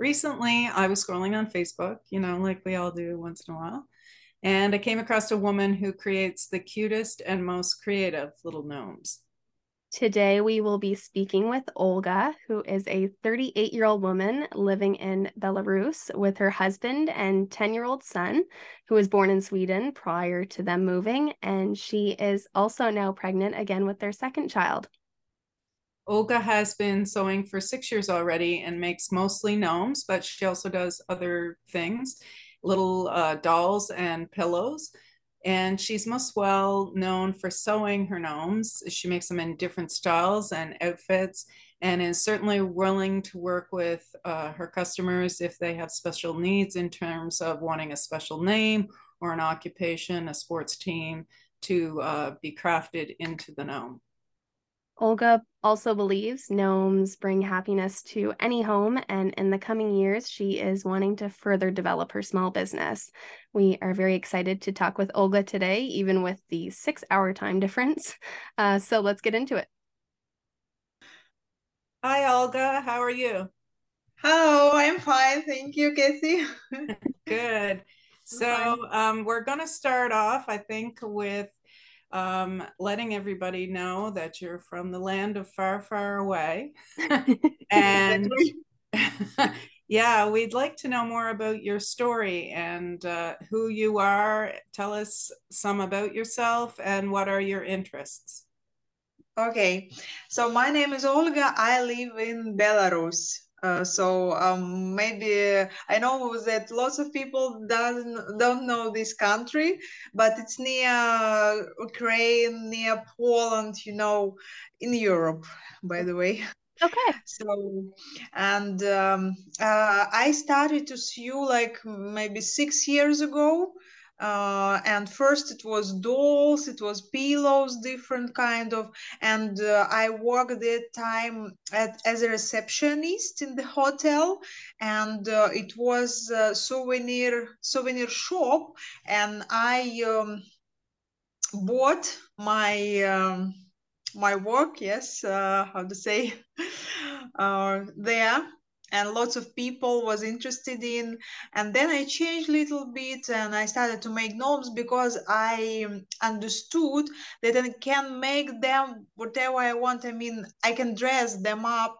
Recently, I was scrolling on Facebook, you know, like we all do once in a while, and I came across a woman who creates the cutest and most creative little gnomes. Today, we will be speaking with Olga, who is a 38 year old woman living in Belarus with her husband and 10 year old son, who was born in Sweden prior to them moving. And she is also now pregnant again with their second child. Olga has been sewing for six years already and makes mostly gnomes, but she also does other things, little uh, dolls and pillows. And she's most well known for sewing her gnomes. She makes them in different styles and outfits and is certainly willing to work with uh, her customers if they have special needs in terms of wanting a special name or an occupation, a sports team to uh, be crafted into the gnome. Olga also believes gnomes bring happiness to any home, and in the coming years, she is wanting to further develop her small business. We are very excited to talk with Olga today, even with the six hour time difference. Uh, so let's get into it. Hi, Olga. How are you? Hello, I'm fine. Thank you, Casey. Good. So, um, we're going to start off, I think, with um, letting everybody know that you're from the land of far, far away. and yeah, we'd like to know more about your story and uh, who you are. Tell us some about yourself and what are your interests. Okay, so my name is Olga. I live in Belarus. Uh, so um, maybe I know that lots of people doesn't don't know this country, but it's near Ukraine, near Poland, you know, in Europe, by the way. Okay. So, and um, uh, I started to sew like maybe six years ago uh, and first it was dolls it was pillows different kind of and uh, i worked that time at, as a receptionist in the hotel and uh, it was a souvenir souvenir shop and i um, bought my um, my work yes uh, how to say uh, there and lots of people was interested in. And then i changed a little bit and i started to make gnomes because i um, understood that i can make them whatever i want. I mean i can dress them up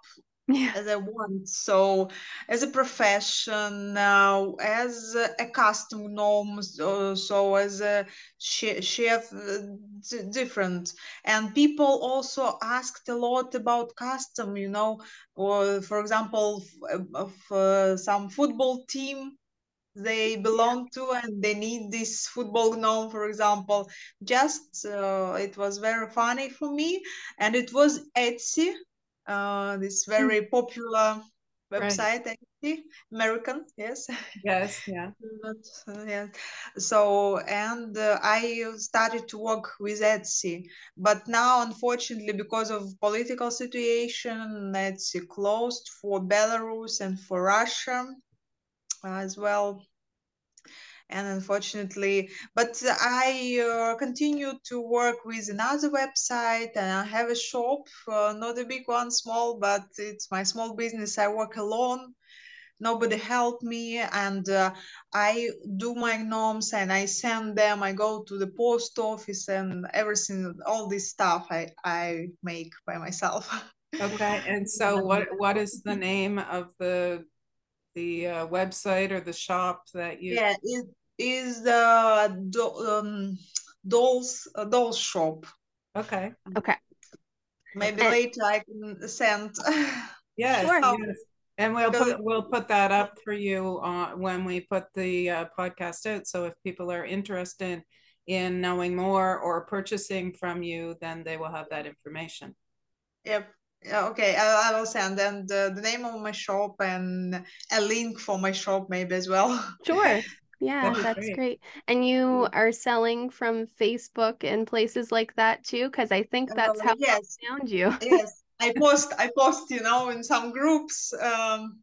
yeah. as I want. So, as a profession, uh, as a custom gnome, so, so as a chef, uh, different. And people also asked a lot about custom, you know, or for example, of uh, some football team they belong yeah. to and they need this football gnome for example just uh, it was very funny for me and it was etsy uh, this hmm. very popular website right. american yes. Yes yeah. Uh, yeah. So and uh, i started to work with etsy. But now unfortunately because of political situation etsy closed for belarus and for russia as well and unfortunately but i uh, continue to work with another website and i have a shop uh, not a big one small but it's my small business. I work alone. Nobody help me and uh, i do my gnomes and i send them. I go to the post office and everything all this stuff i i make by myself. Okay and so what what is the name of the the uh, website or the shop that you yeah it, is the do, um, dolls uh, dolls shop. Okay. Okay. Maybe okay. later I can send. Yes. Sure. yes. And we'll put we'll put that up for you uh, when we put the uh, podcast out. So if people are interested in knowing more or purchasing from you, then they will have that information. Yep. Yeah, okay, I, I will send and uh, the name of my shop and a link for my shop maybe as well. Sure. Yeah, that's great. great. And you are selling from Facebook and places like that too? Because I think that's Uh, how yes, I found you. yes. I post, I post, you know, in some groups um,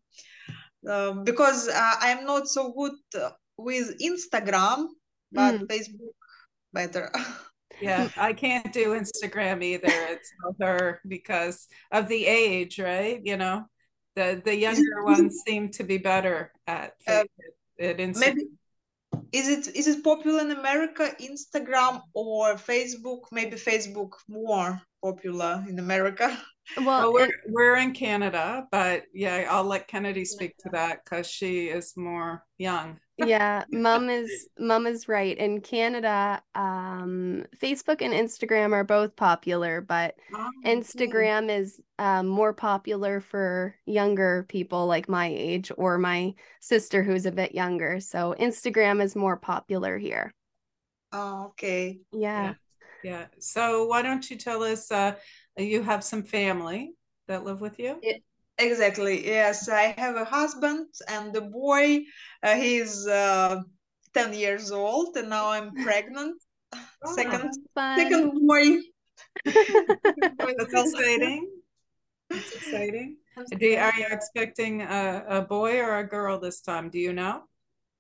um, because uh, I'm not so good uh, with Instagram, but Mm. Facebook better. Yeah, I can't do Instagram either. It's other because of the age, right? You know, the the younger ones seem to be better at Uh, at Instagram. maybe is it is it popular in America, Instagram or Facebook? Maybe Facebook more popular in America. Well, we're and- we're in Canada, but yeah, I'll let Kennedy speak to that because she is more young. yeah, mom is mom is right. In Canada, um, Facebook and Instagram are both popular, but okay. Instagram is um, more popular for younger people like my age or my sister who's a bit younger. So Instagram is more popular here. Oh, okay. Yeah. Yeah. So why don't you tell us? Uh, you have some family that live with you. Exactly. Yes, I have a husband and the boy. Uh, he's uh, 10 years old, and now I'm pregnant. Oh, Second, second boy. Second That's exciting. That's exciting. Do you, are you expecting a, a boy or a girl this time? Do you know?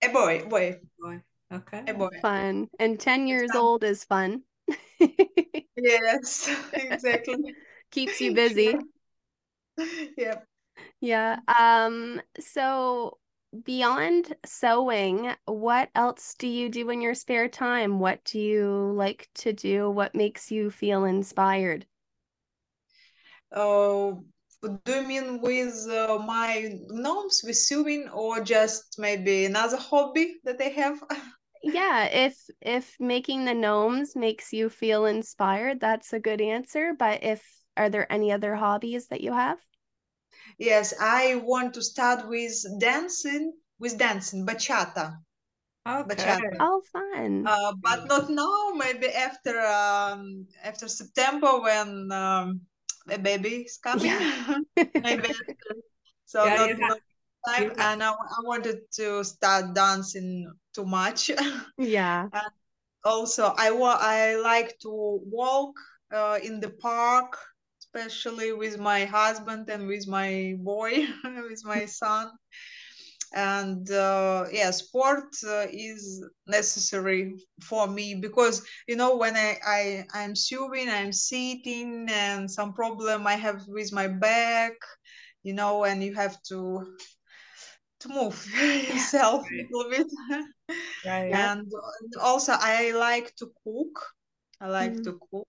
A boy, boy, Boy. Okay. a boy. Fun. And 10 years old is fun. Yes, exactly. Keeps you busy. Yeah. Yeah. Um, so beyond sewing, what else do you do in your spare time? What do you like to do? What makes you feel inspired? Oh, do you mean with uh, my gnomes, with sewing, or just maybe another hobby that I have? Yeah, if if making the gnomes makes you feel inspired, that's a good answer. But if are there any other hobbies that you have? Yes, I want to start with dancing, with dancing, bachata. Okay. Bachata. Oh, fun. Uh, but not now, maybe after um, after September when um, a baby is coming. maybe after. So Yeah, not, you time. you And I, I wanted to start dancing too much. Yeah. also, I wa- I like to walk uh, in the park, especially with my husband and with my boy, with my son. And uh, yeah, sport uh, is necessary for me because you know when I I I'm sewing, I'm sitting, and some problem I have with my back, you know, and you have to to move yourself a little bit. Right. and also I like to cook. I like Mhm. to cook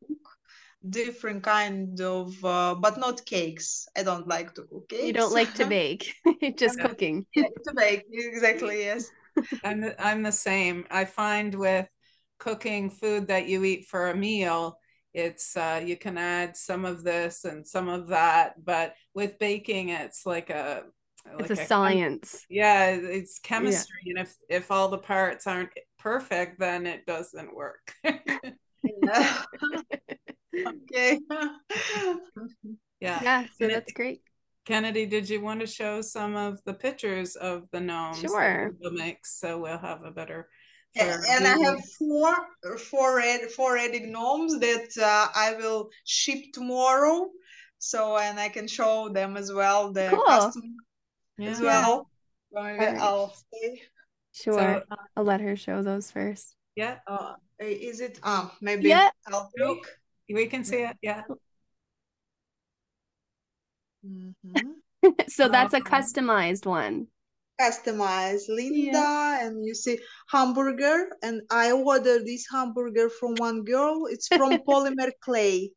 different kind of, uh, but not cakes. I don't like to cook cakes. You don't like to bake, just Yeah. cooking. yeah, to bake exactly. Yes. I'm the, I'm the same. I find with cooking food that you eat for a meal, it's uh, you can add some of this and some of that, but with baking, it's like a It's like a chem- science. yeah, it's chemistry, and if if all the parts aren't perfect, then it doesn't work. Okay. yeah. Yeah, so And it- that's great. Kennedy, did you want to show some of the pictures of the gnomes that Sure. Linda makes so we'll have a better Yeah, and I have viewers? four four red four ready gnomes that uh, I will ship tomorrow. So and I can show them as well the Cool. customer Yeah. as well. So maybe I'll say. Sure. So, I'll let her show those first. yeah, Uh, is it? Um, maybe Yeah. I'll look. we can see it. Yeah. Mhm. So that's a customized one. Customize Linda, and you see hamburger. And I ordered this hamburger from one girl. It's from polymer clay.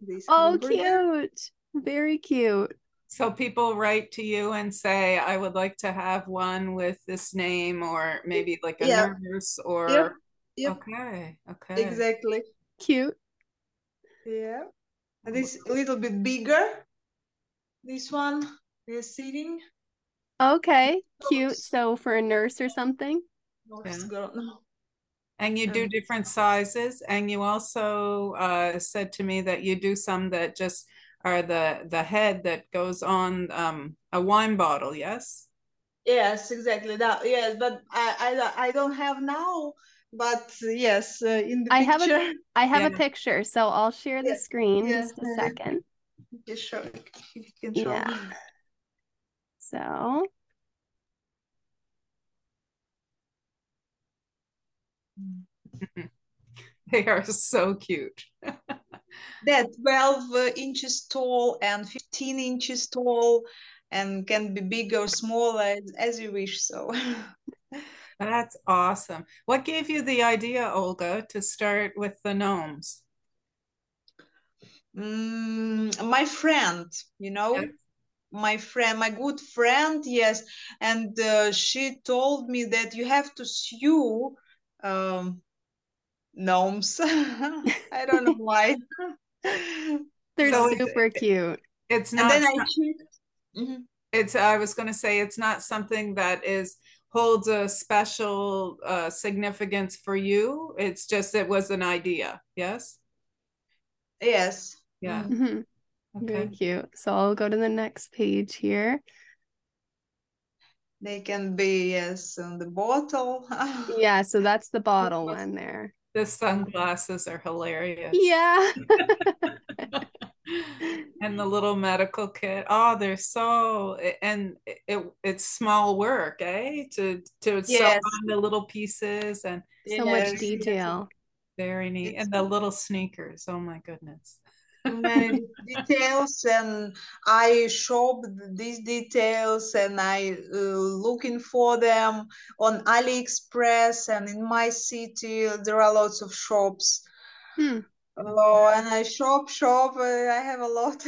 This Oh, hamburger. cute. Very cute. So people write to you and say, I would like to have one with this name, or maybe like a Yeah. nurse, or Yep. Yep. okay, okay. Exactly. Cute. Yeah. And this a little bit bigger. This one is sitting. Okay. Cute. So for a nurse or something? Yeah. it's girl. No. And you do Um, different sizes, and you also uh, said to me that you do some that just are the the head that goes on um, a wine bottle. Yes. Yes, exactly that. Yes, but I I, I don't have now. But yes, uh, in the I picture. have a I have Yeah. a picture, so I'll share the Yeah, screen yeah, just a second. You show, you can show. Yeah. So They are so cute. They're 12 uh, inches tall and 15 inches tall and can be big or small as, as you wish. So, That's awesome. What gave you the idea, Olga, to start with the gnomes? mm, my friend, you know, Yeah. my friend, my good friend, yes, and uh, she told me that you have to sew um, gnomes. I don't know why. they're So it's- super cute. It's and not then I some- checked. Mhm. it's I was going to say it's not something that is holds a special uh, significance for you. It's just it was an idea. Yes. Yes. Yeah. Mhm. Mhm. Very cute. So I'll go to the next page here. They can be yes on the bottle. Yeah, so that's the bottle was- one there. The sunglasses are hilarious. Yeah. and the little medical kit. Oh, they're so and it, it's small work, eh? To to sew on the little pieces and So much detail. very neat. It's- And the little sneakers. Oh my goodness. Details and I shop these details and I uh, looking for them on AliExpress and in my city there are lots of shops. Hmm. Oh, and I shop, shop. Uh, I have a lot.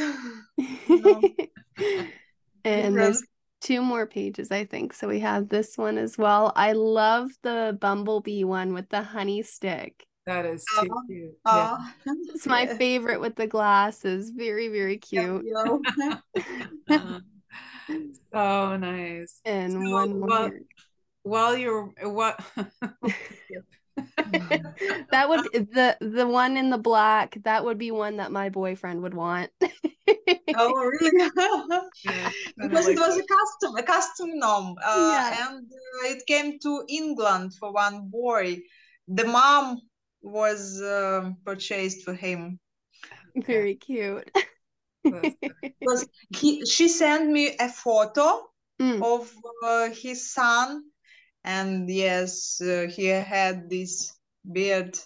And there's two more pages, I think. So we have this one as well. I love the bumblebee one with the honey stick. That is too Uh-huh. cute. Yeah. Uh, It's my favorite with the glasses. Very, very cute. you. Uh, so nice. And So, one more. well. While you're what That would the the one in the black, that would be one that my boyfriend would want. oh, really? Yeah, kinda because it like- was a custom, a custom gnome, uh, Yeah. and uh, it came to England for one boy. The mom was um purchased for him. Very cute. Because he, she sent me a photo Mm. of uh, his son, and yes, uh, he had this beard.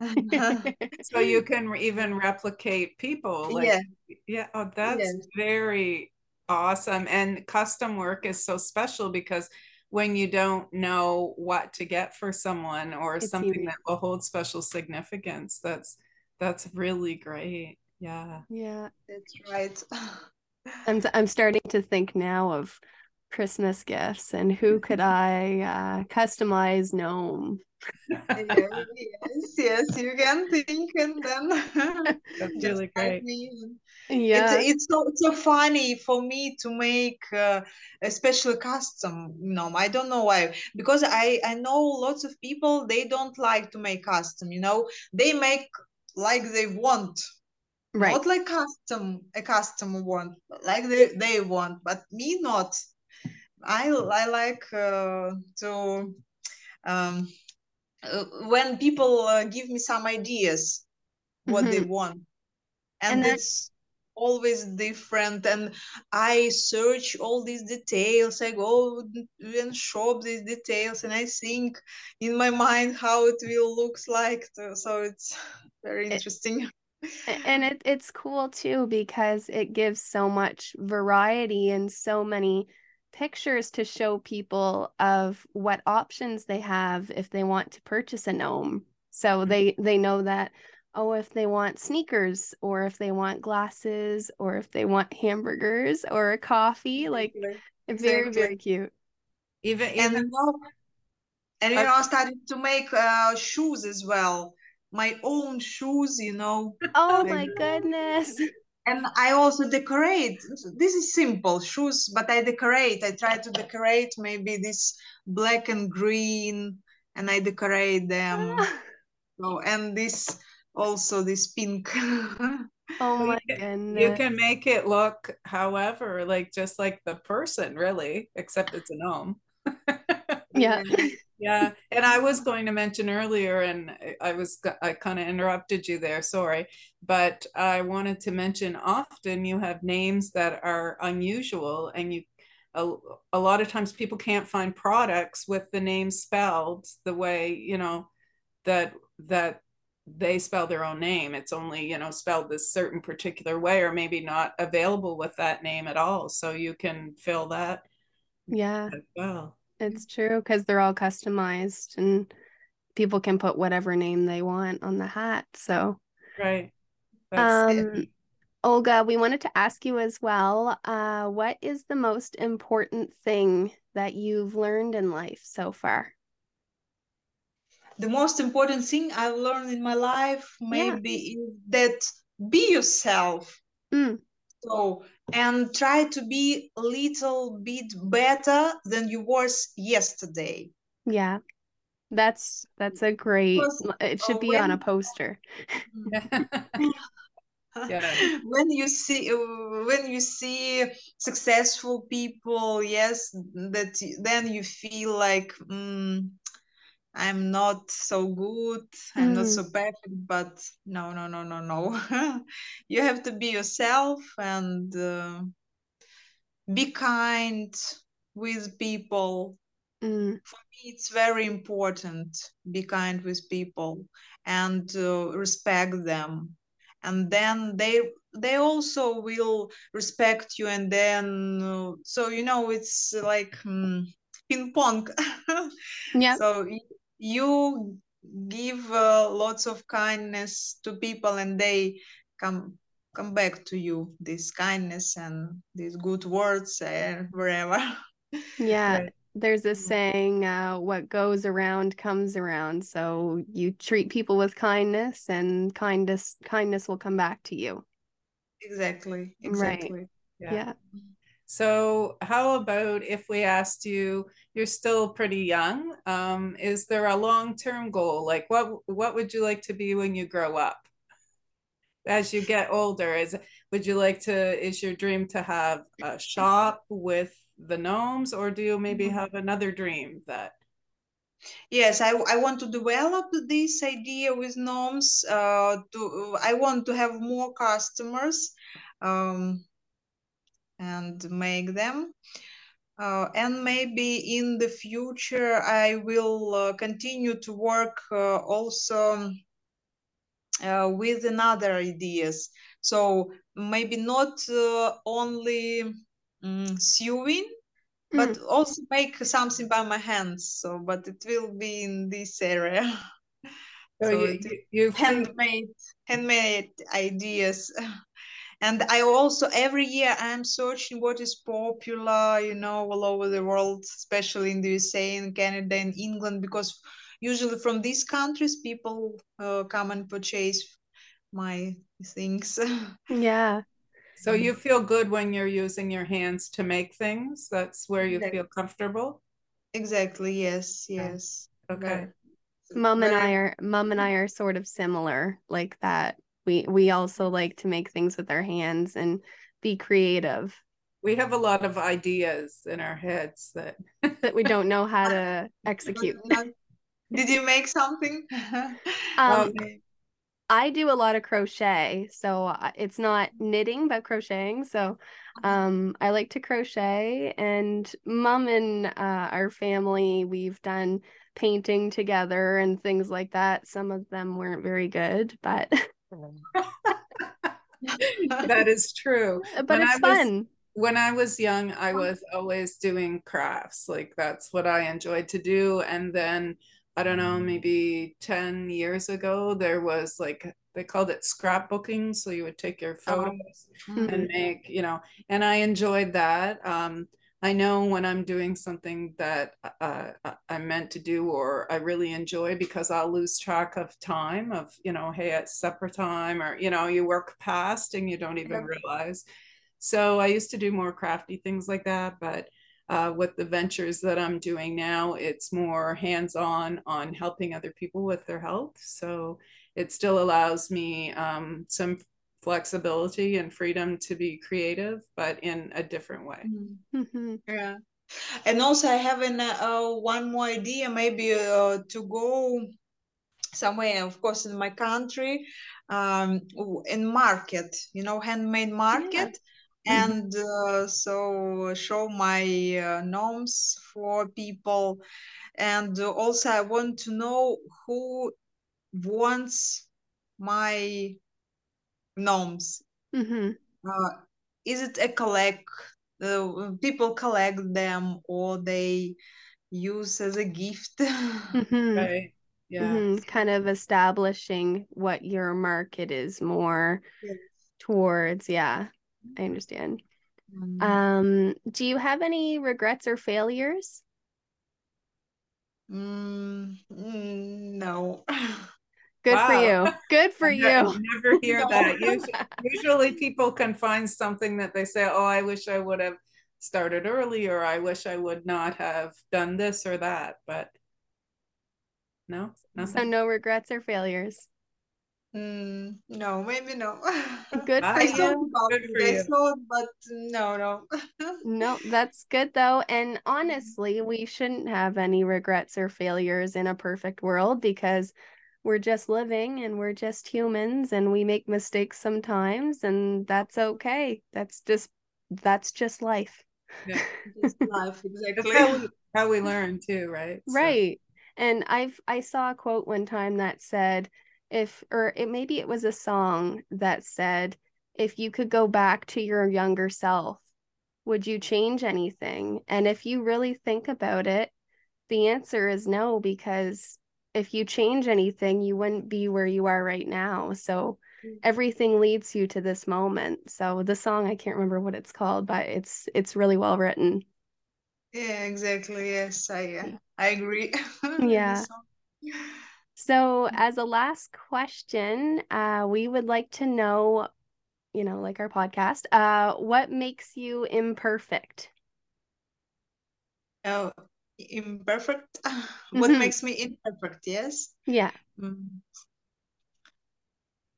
so you can even replicate people like yeah, yeah oh that's Yes. very awesome and custom work is so special because when you don't know what to get for someone or It's something unique. that will hold special significance that's that's really great yeah Yeah. that's right. I'm I'm starting to think now of Christmas gifts and who could I uh, customize gnome? Yeah, yes, yes, you can think and then That's just really great. me. Yeah. It's it's so it's so funny for me to make uh, a special custom. You know, I don't know why because I I know lots of people they don't like to make custom. You know, they make like they want, right. not like custom a custom want, like they they want, but me not. I I like uh, to um uh, when people uh, give me some ideas what they want. And, And it's always different. And i search all these details. I go and shop these details and i think in my mind how it will looks like. So, so it's very interesting. And it, it's cool too because it gives so much variety and so many pictures to show people of what options they have if they want to purchase a gnome. So they they know that oh if they want sneakers or if they want glasses or if they want hamburgers or a coffee like very Exactly. very cute. even and even you know, and you I- know, I started to make uh, shoes as well. My own shoes, you know. Oh my goodness. And I also decorate. This is simple shoes, but I decorate. I try to decorate maybe this black and green, and I decorate them. So, oh, and this also this pink. Oh my goodness. You can make it look however, like just like the person, really, except it's a gnome. yeah. Yeah. And I was going to mention earlier, and I was, I kind of interrupted you there, sorry. But I wanted to mention often you have names that are unusual, and you, a, a lot of times people can't find products with the name spelled the way, you know, that, that they spell their own name. It's only, you know, spelled this certain particular way, or maybe not available with that name at all. So you can fill that. Yeah. well. It's true because they're all customized and people can put whatever name they want on the hat. So, right. That's um, it. Olga, we wanted to ask you as well uh, what is the most important thing that you've learned in life so far? The most important thing I've learned in my life maybe yeah. is that be yourself. Mm. So and try to be a little bit better than you was yesterday. Yeah. That's that's a great it should be when, on a poster. yeah. when you see when you see successful people yes that then you feel like mm, i'm not so good i'm mm. not so perfect but no no no no no. You have to be yourself and uh, be kind with people. Mm. for me it's very important be kind with people and uh, respect them. And then they they also will respect you and then uh, so you know it's like um, ping pong. Yeah. So you give uh, lots of kindness to people and they come come back to you this kindness and these good words and wherever yeah right. there's a saying uh, what goes around comes around so you treat people with kindness and kindness kindness will come back to you exactly exactly right. yeah. yeah. So, how about if we asked you, you're still pretty young, um, is there a long-term goal? Like what what would you like to be when you grow up? As you get older, is would you like to is your dream to have a shop with the gnomes or do you maybe mm-hmm. have another dream that yes i, I want to develop this idea with gnomes uh, to i want to have more customers um, and make them. Uh, and maybe in the future, I will uh, continue to work uh, also uh, with another ideas. So maybe not uh, only um, sewing, mm. but also make something by my hands. So, but it will be in this area. So, so you, you handmade, handmade ideas. and i also every year i'm searching what is popular you know all over the world especially in the usa and canada and england because usually from these countries people uh, come and purchase my things. Yeah. So you feel good when you're using your hands to make things? That's where you exactly. feel comfortable? Exactly yes yes. Okay. Mom and i are mom and i are sort of similar like that we we also like to make things with our hands and be creative we have a lot of ideas in our heads that that we don't know how to execute did you make something um, I do a lot of crochet, so it's not knitting but crocheting. So um, I like to crochet, and mom and uh, our family we've done painting together and things like that. Some of them weren't very good, but that is true. But when it's fun. When I was young, I was always doing crafts. Like that's what I enjoyed to do. And then I don't know, maybe 10 years ago, there was like they called it scrapbooking. So you would take your oh. photos oh. and make, you know, and I enjoyed that. Um, I know when I'm doing something that uh, I'm meant to do or I really enjoy because I'll lose track of time of, you know, hey, it's supper time or, you know, you work past and you don't even realize. So I used to do more crafty things like that. But uh, with the ventures that I'm doing now, it's more hands on on helping other people with their health. So it still allows me um, some flexibility and freedom to be creative, but in a different way. Mm-hmm. Yeah. And also, I have an, uh, one more idea maybe uh, to go somewhere, of course, in my country, um, in market, you know, handmade market. Yeah. And uh, so show my uh, gnomes for people. And also, I want to know who wants my gnomes. Mm-hmm. Uh, is it a collect? Uh, people collect them or they use as a gift. Mm-hmm. Right. Yeah. Mm-hmm. Kind of establishing what your market is more yes. towards. Yeah, I understand. Mm-hmm. Um, do you have any regrets or failures? Mm, mm no. Good wow. for you. Good for you. never hear no. that. Usually, usually people can find something that they say, "Oh, I wish I would have started early," or "I wish I would not have done this or that." But no, nothing. So no regrets or failures. Mm, no, maybe no. Good for I you. Good for you. Thought, but no, no. no, that's good though. And honestly, we shouldn't have any regrets or failures in a perfect world because we're just living and we're just humans and we make mistakes sometimes and that's okay. That's just that's just life. Yeah just life exactly. that's how we, how we learn too right? Right so. and i've i saw a quote one time that said if or it maybe it was a song that said if you could go back to your younger self would you change anything? And if you really think about it the answer is no because if you change anything, you wouldn't be where you are right now. So mm. everything leads you to this moment. So the song, I can't remember what it's called, but it's it's really well written. Yeah, exactly. Yes, I uh, I agree. yeah. So as a last question, uh, we would like to know, you know, like our podcast, uh, what makes you imperfect? Oh, imperfect what mm-hmm. makes me imperfect yes yeah mm.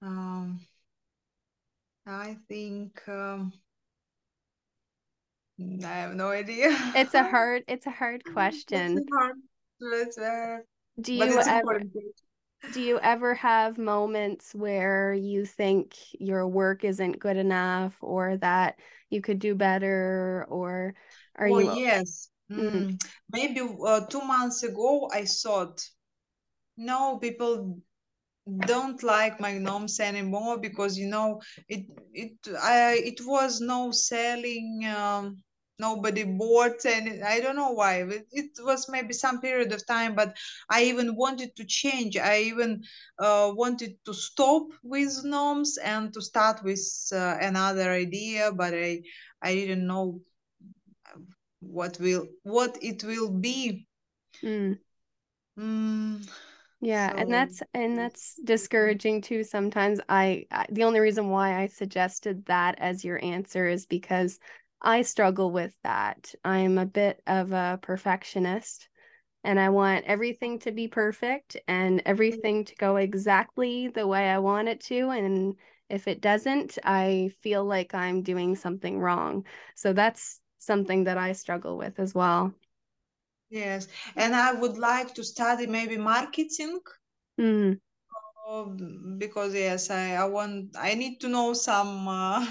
um i think um i have no idea it's a hard it's a hard question it's hard. It's, uh, do you ever do you ever have moments where you think your work isn't good enough or that you could do better or are oh, you yes Mm. Maybe uh, two months ago, I thought, no, people don't like my gnomes anymore because you know it it I it was no selling. Um, nobody bought and i don't know why it, it, was maybe some period of time but i even wanted to change i even uh, wanted to stop with gnomes and to start with uh, another idea but i i didn't know what will what it will be. Mm. Mm, yeah so. and that's and that's discouraging too sometimes. I, I the only reason why i suggested that as your answer is because i struggle with that. I'm a bit of a perfectionist and i want everything to be perfect and everything to go exactly the way i want it to and if it doesn't i feel like i'm doing something wrong. So that's something that I struggle with as well. Yes, and I would like to study maybe marketing. Mm. because yes, I, I want I need to know some uh,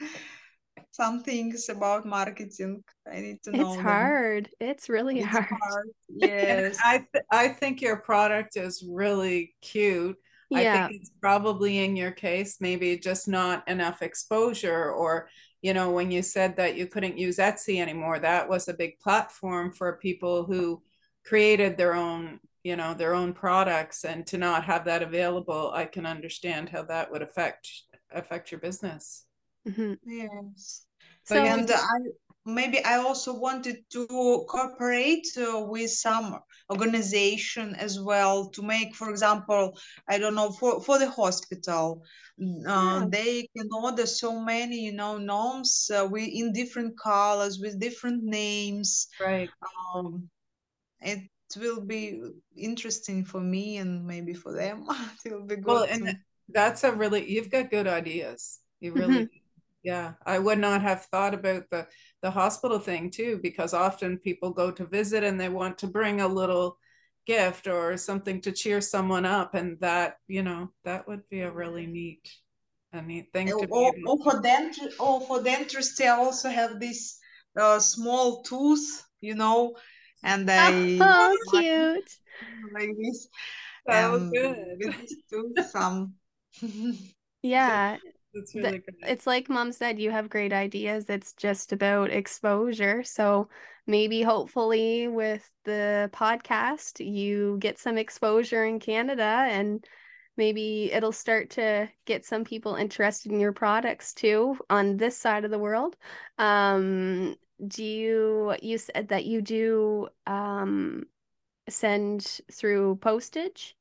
some things about marketing. I need to know. It's hard. It's really it's hard. hard. Yes, I th- I think your product is really cute. Yeah. I think it's probably in your case maybe just not enough exposure or you know, when you said that you couldn't use Etsy anymore, that was a big platform for people who created their own, you know, their own products and to not have that available, I can understand how that would affect affect your business. Mm-hmm. Yes. So, and I maybe I also wanted to cooperate uh, with some organization as well to make, for example, I don't know, for, for the hospital, uh, yeah. they can order so many, you know, gnomes uh, we in different colors with different names. Right. Um, it will be interesting for me and maybe for them. it will be good. Well, and That's a really you've got good ideas. You really Mhm. Yeah. I would not have thought about the the hospital thing too, because often people go to visit and they want to bring a little gift or something to cheer someone up, and that, you know, that would be a really neat a neat thing to be Or, able or to for dentist, or for dentistry, I also have these uh, small tooth, you know, and I Oh, like cute. like this, So and good. with this tooth, some. Yeah. That's The- really good. It's like mom said, you have great ideas. It's just about exposure. So maybe hopefully with the podcast, you get some exposure in Canada and maybe it'll start to get some people interested in your products too on this side of the world. Um, do you you said that you do um send through postage?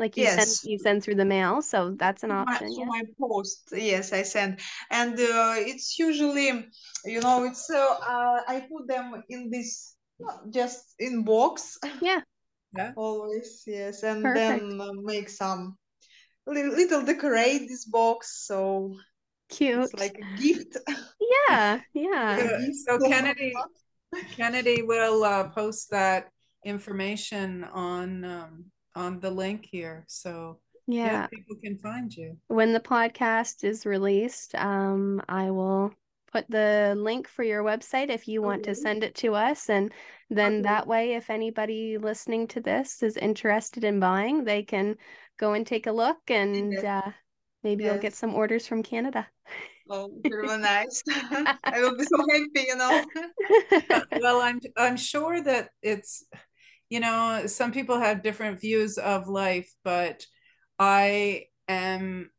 Like you send you send through the mail, so that's an For my, option, for yeah. my post, yes, I send, and uh, it's usually, you know, it's uh, uh, I put them in this just in box Yeah, Yeah. always, yes, and perfect. then uh, make some little, little decorate this box so Cute. it's like a gift. Yeah, yeah. So, so Kennedy. Kennedy will uh, post that information on um, on the link here, so yeah, Yeah. people can find you. When the podcast is released, um, I will put the link for your website if you want to send it to us. And then Okay. that way, if anybody listening to this is interested in buying, they can go and take a look and Yes. uh, maybe you'll get some orders from Canada. Oh, very nice. I will be so happy, you know. Well, I'm I'm sure that it's you know some people have different views of life, but I am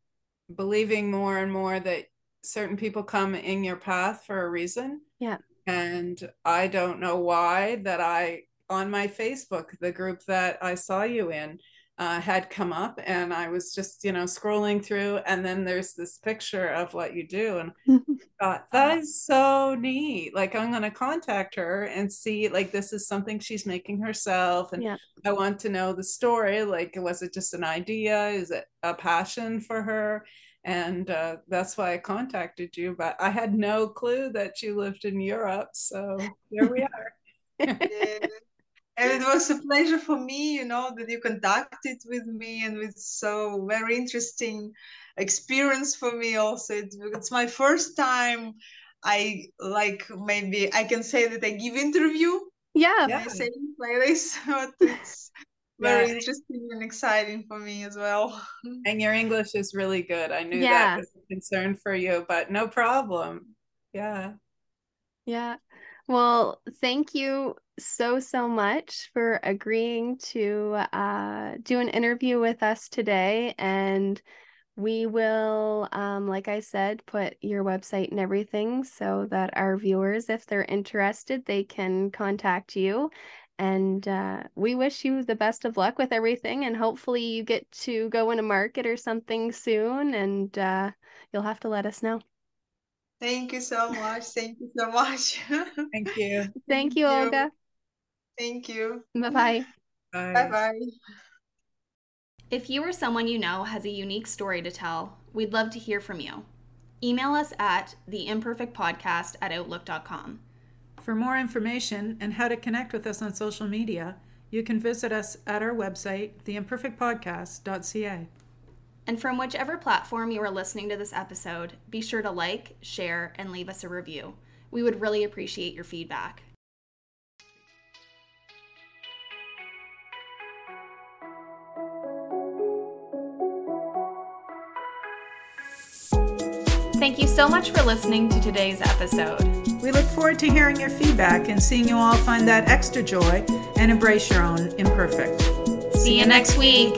believing more and more that certain people come in your path for a reason. Yeah. And I don't know why that I on my Facebook, the group that I saw you in, uh, had come up and I was just, you know, scrolling through and then there's this picture of what you do and thought that is so neat. Like I'm gonna contact her and see like this is something she's making herself and Yeah. I want to know the story. Like was it just an idea? Is it a passion for her? And uh, that's why I contacted you, but I had no clue that you lived in Europe. So here we are. Yeah. And it was a pleasure for me, you know, that you contacted with me and with so very interesting experience for me also. It's, it's my first time I like maybe I can say that I give interview. Yeah. Yeah. I say it like this, but it's very Yeah. interesting and exciting for me as well. And your English is really good. I knew Yeah. that was a concern for you, but no problem. Yeah. Yeah. Well, thank you so, so much for agreeing to uh, do an interview with us today. And we will, um, like I said, put your website and everything so that our viewers, if they're interested, they can contact you. And uh, we wish you the best of luck with everything. And hopefully, you get to go in a market or something soon. And uh, you'll have to let us know. Thank you so much. Thank you so much. Thank you. Thank you, Olga. Thank you. Bye bye. Bye. Bye bye. If you or someone you know has a unique story to tell, we'd love to hear from you. Email us at theimperfectpodcast at outlook.com. For more information and how to connect with us on social media, you can visit us at our website, theimperfectpodcast.ca. And from whichever platform you are listening to this episode, be sure to like, share, and leave us a review. We would really appreciate your feedback. Thank you so much for listening to today's episode. We look forward to hearing your feedback and seeing you all find that extra joy and embrace your own imperfect. See you next week.